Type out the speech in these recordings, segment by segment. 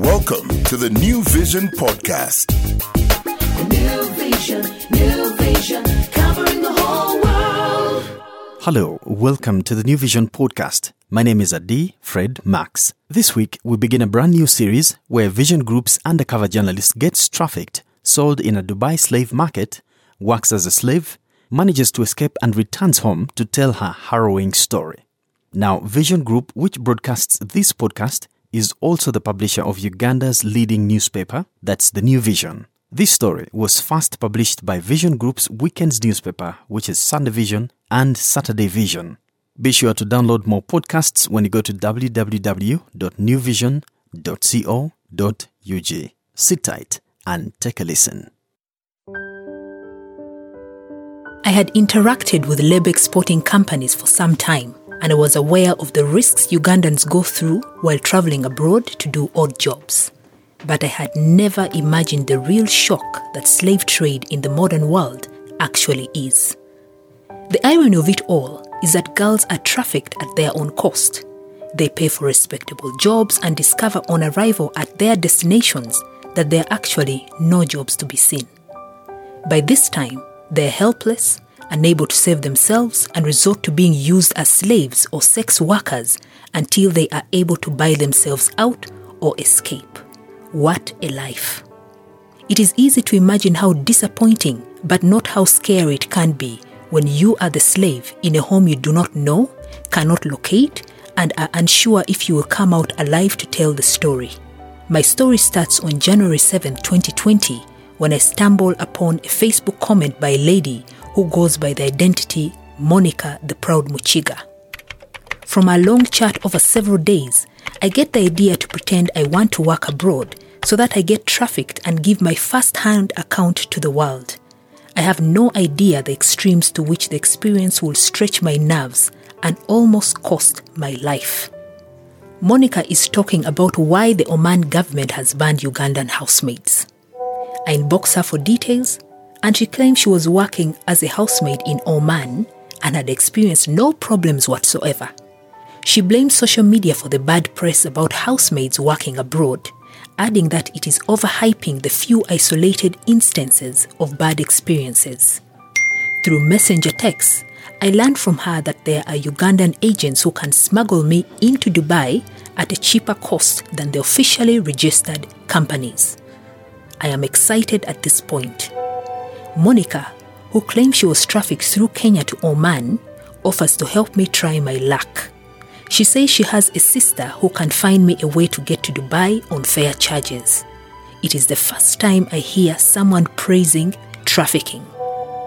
Welcome to the New Vision Podcast. New vision, new vision, covering the whole world. Hello, welcome to the New Vision podcast. My name is Adi Fred Max. This week, we begin a brand new series where Vision Group's undercover journalist gets trafficked, sold in a Dubai slave market, works as a slave, manages to escape, and returns home to tell her harrowing story. Now, Vision Group, which broadcasts this podcast, is also the publisher of Uganda's leading newspaper, that's the New Vision. This story was first published by Vision Group's weekends newspaper, which is Sunday Vision and Saturday Vision. Be sure to download more podcasts when you go to www.newvision.co.ug. Sit tight and take a listen. I had interacted with labor exporting companies for some time, and I was aware of the risks Ugandans go through while traveling abroad to do odd jobs. But I had never imagined the real shock that slave trade in the modern world actually is. The irony of it all is that girls are trafficked at their own cost. They pay for respectable jobs and discover on arrival at their destinations that there are actually no jobs to be seen. By this time, they're helpless, unable to save themselves, and resort to being used as slaves or sex workers until they are able to buy themselves out or escape. What a life! It is easy to imagine how disappointing, but not how scary it can be when you are the slave in a home you do not know, cannot locate, and are unsure if you will come out alive to tell the story. My story starts on January 7, 2020, when I stumble upon a Facebook comment by a lady who goes by the identity Monica the Proud Muchiga. From our long chat over several days, I get the idea to pretend I want to work abroad so that I get trafficked and give my first hand account to the world. I have no idea the extremes to which the experience will stretch my nerves and almost cost my life. Monica is talking about why the Oman government has banned Ugandan housemaids. I inbox her for details, and she claims she was working as a housemaid in Oman and had experienced no problems whatsoever. She blames social media for the bad press about housemaids working abroad, adding that it is overhyping the few isolated instances of bad experiences. Through messenger texts, I learned from her that there are Ugandan agents who can smuggle me into Dubai at a cheaper cost than the officially registered companies. I am excited at this point. Monica, who claims she was trafficked through Kenya to Oman, offers to help me try my luck. She says she has a sister who can find me a way to get to Dubai on fair charges. It is the first time I hear someone praising trafficking.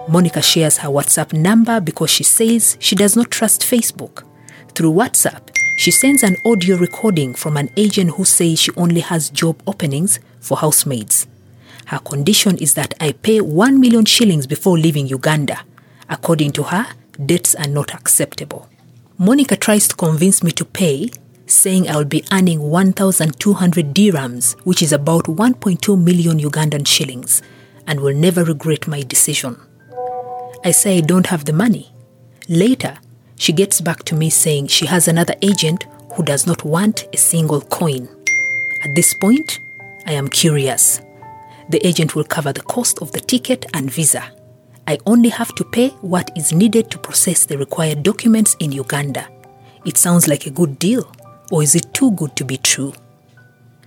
Monica shares her WhatsApp number because she says she does not trust Facebook. Through WhatsApp, she sends an audio recording from an agent who says she only has job openings for housemaids. Her condition is that I pay 1 million shillings before leaving Uganda. According to her, debts are not acceptable. Monica tries to convince me to pay, saying I will be earning 1,200 dirhams, which is about 1.2 million Ugandan shillings, and will never regret my decision. I say I don't have the money. Later, she gets back to me saying she has another agent who does not want a single coin. At this point, I am curious. The agent will cover the cost of the ticket and visa. I only have to pay what is needed to process the required documents in Uganda. It sounds like a good deal, or is it too good to be true?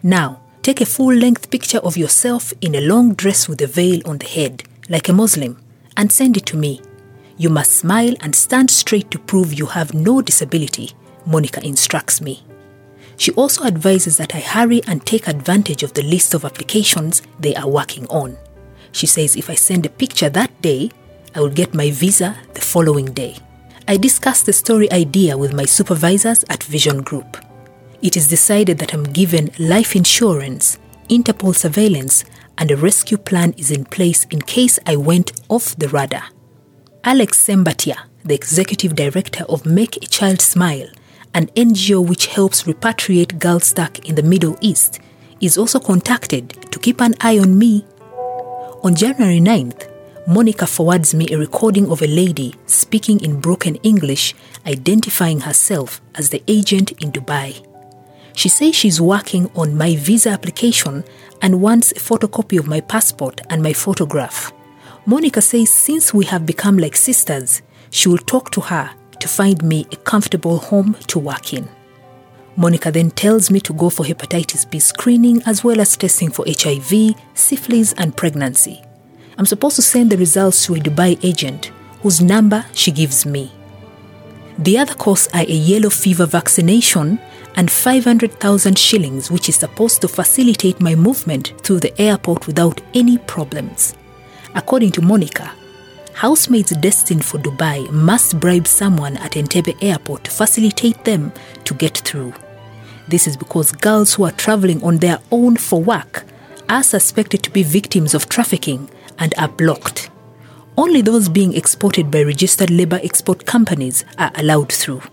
Now, take a full length picture of yourself in a long dress with a veil on the head, like a Muslim, and send it to me. You must smile and stand straight to prove you have no disability, Monica instructs me. She also advises that I hurry and take advantage of the list of applications they are working on. She says if I send a picture that day, I will get my visa the following day. I discuss the story idea with my supervisors at Vision Group. It is decided that I'm given life insurance, Interpol surveillance, and a rescue plan is in place in case I went off the radar. Alex Sembatia, the executive director of Make a Child Smile, an NGO which helps repatriate girls stuck in the Middle East, is also contacted to keep an eye on me. On January 9th, Monica forwards me a recording of a lady speaking in broken English, identifying herself as the agent in Dubai. She says she's working on my visa application and wants a photocopy of my passport and my photograph. Monica says since we have become like sisters, she will talk to her to find me a comfortable home to work in. Monica then tells me to go for hepatitis B screening as well as testing for HIV, syphilis, and pregnancy. I'm supposed to send the results to a Dubai agent whose number she gives me. The other costs are a yellow fever vaccination and 500,000 shillings, which is supposed to facilitate my movement through the airport without any problems. According to Monica, housemates destined for Dubai must bribe someone at Entebbe airport to facilitate them to get through. This is because girls who are traveling on their own for work are suspected to be victims of trafficking and are blocked. Only those being exported by registered labor export companies are allowed through.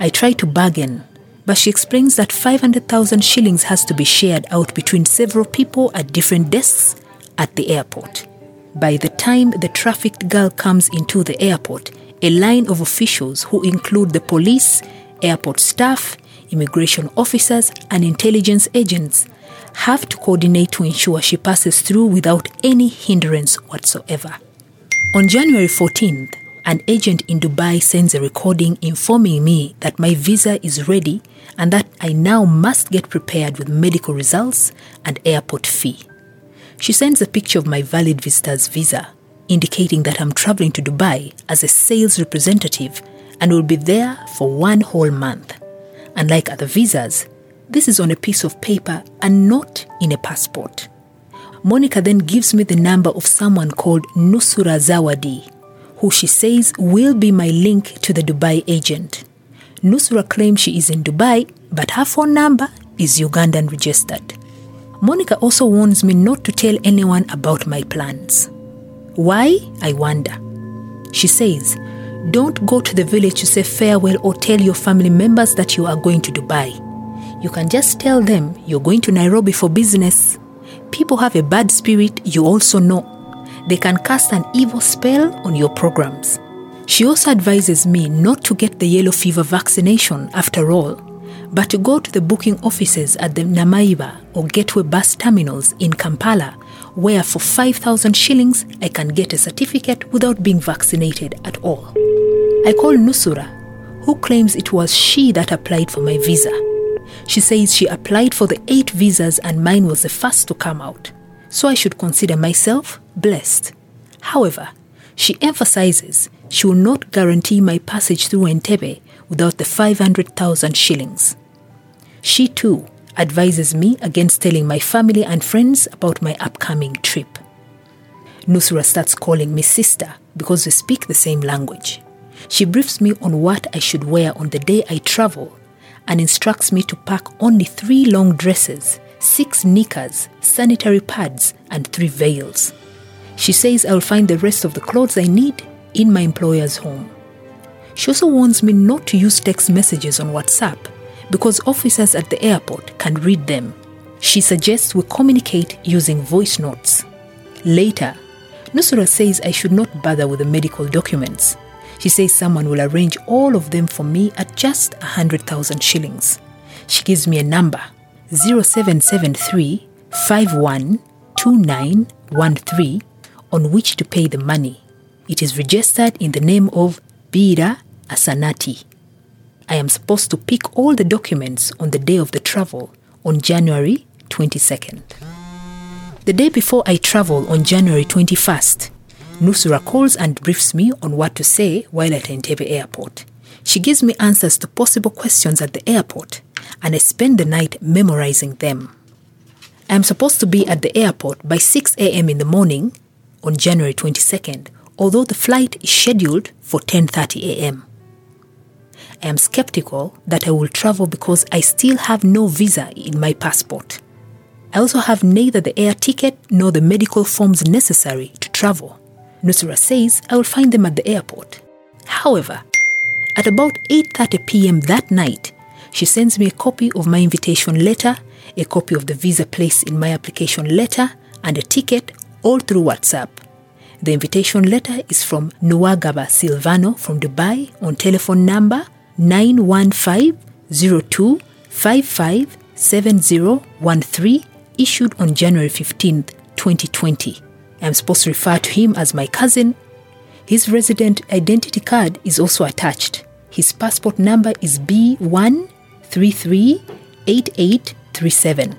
I try to bargain, but she explains that 500,000 shillings has to be shared out between several people at different desks at the airport. By the time the trafficked girl comes into the airport, a line of officials who include the police, airport staff, immigration officers, and intelligence agents have to coordinate to ensure she passes through without any hindrance whatsoever. On January 14th, an agent in Dubai sends a recording informing me that my visa is ready and that I now must get prepared with medical results and airport fee. She sends a picture of my valid visitor's visa, indicating that I'm traveling to Dubai as a sales representative and will be there for one whole month. Unlike other visas, this is on a piece of paper and not in a passport. Monica then gives me the number of someone called Nusura Zawadi, who she says will be my link to the Dubai agent. Nusura claims she is in Dubai, but her phone number is Ugandan registered. Monica also warns me not to tell anyone about my plans. Why? I wonder. She says, Don't go to the village to say farewell or tell your family members that you are going to Dubai. You can just tell them you're going to Nairobi for business. People have a bad spirit, you also know. They can cast an evil spell on your programs. She also advises me not to get the yellow fever vaccination after all, but to go to the booking offices at the Namayiba or Gateway bus terminals in Kampala, where for 5,000 shillings I can get a certificate without being vaccinated at all. I call Nusura, who claims it was she that applied for my visa. She says she applied for the eight visas and mine was the first to come out, so I should consider myself blessed. However, she emphasizes she will not guarantee my passage through Entebbe without the 500,000 shillings. She too advises me against telling my family and friends about my upcoming trip. Nusra starts calling me sister because we speak the same language. She briefs me on what I should wear on the day I travel and instructs me to pack only three long dresses, six knickers, sanitary pads, and three veils. She says I'll find the rest of the clothes I need in my employer's home. She also warns me not to use text messages on WhatsApp because officers at the airport can read them. She suggests we communicate using voice notes. Later, Nusura says I should not bother with the medical documents. She says someone will arrange all of them for me at just 100,000 shillings. She gives me a number 0773 512913 on which to pay the money. It is registered in the name of Bira Asanati. I am supposed to pick all the documents on the day of the travel on January 22nd. The day before I travel on January 21st, Nusura calls and briefs me on what to say while at Entebbe airport. She gives me answers to possible questions at the airport, and I spend the night memorizing them. I am supposed to be at the airport by 6 a.m. in the morning on January 22nd, although the flight is scheduled for 10:30 a.m. I am skeptical that I will travel because I still have no visa in my passport. I also have neither the air ticket nor the medical forms necessary to travel. Nusra says I will find them at the airport. However, at about 8:30 p.m. that night, she sends me a copy of my invitation letter, a copy of the visa placed in my application letter, and a ticket all through WhatsApp. The invitation letter is from Nuwagaba Silvano from Dubai on telephone number 557013 issued on January 15th, 2020. I'm supposed to refer to him as my cousin. His resident identity card is also attached. His passport number is B1338837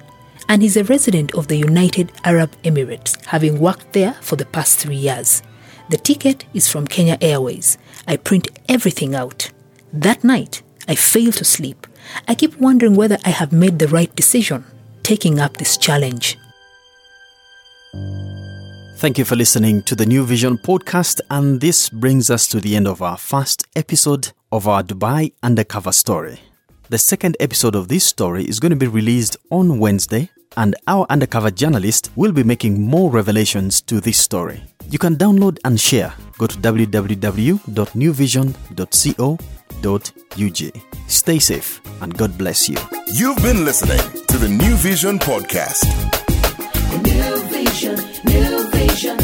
and he's a resident of the United Arab Emirates, having worked there for the past three years. The ticket is from Kenya Airways. I print everything out. That night, I fail to sleep. I keep wondering whether I have made the right decision taking up this challenge. Thank you for listening to the New Vision podcast, and this brings us to the end of our first episode of our Dubai undercover story. The second episode of this story is going to be released on Wednesday, and our undercover journalist will be making more revelations to this story. You can download and share. Go to www.newvision.co.ug. Stay safe and God bless you. You've been listening to the New Vision Podcast. New vision, new vision,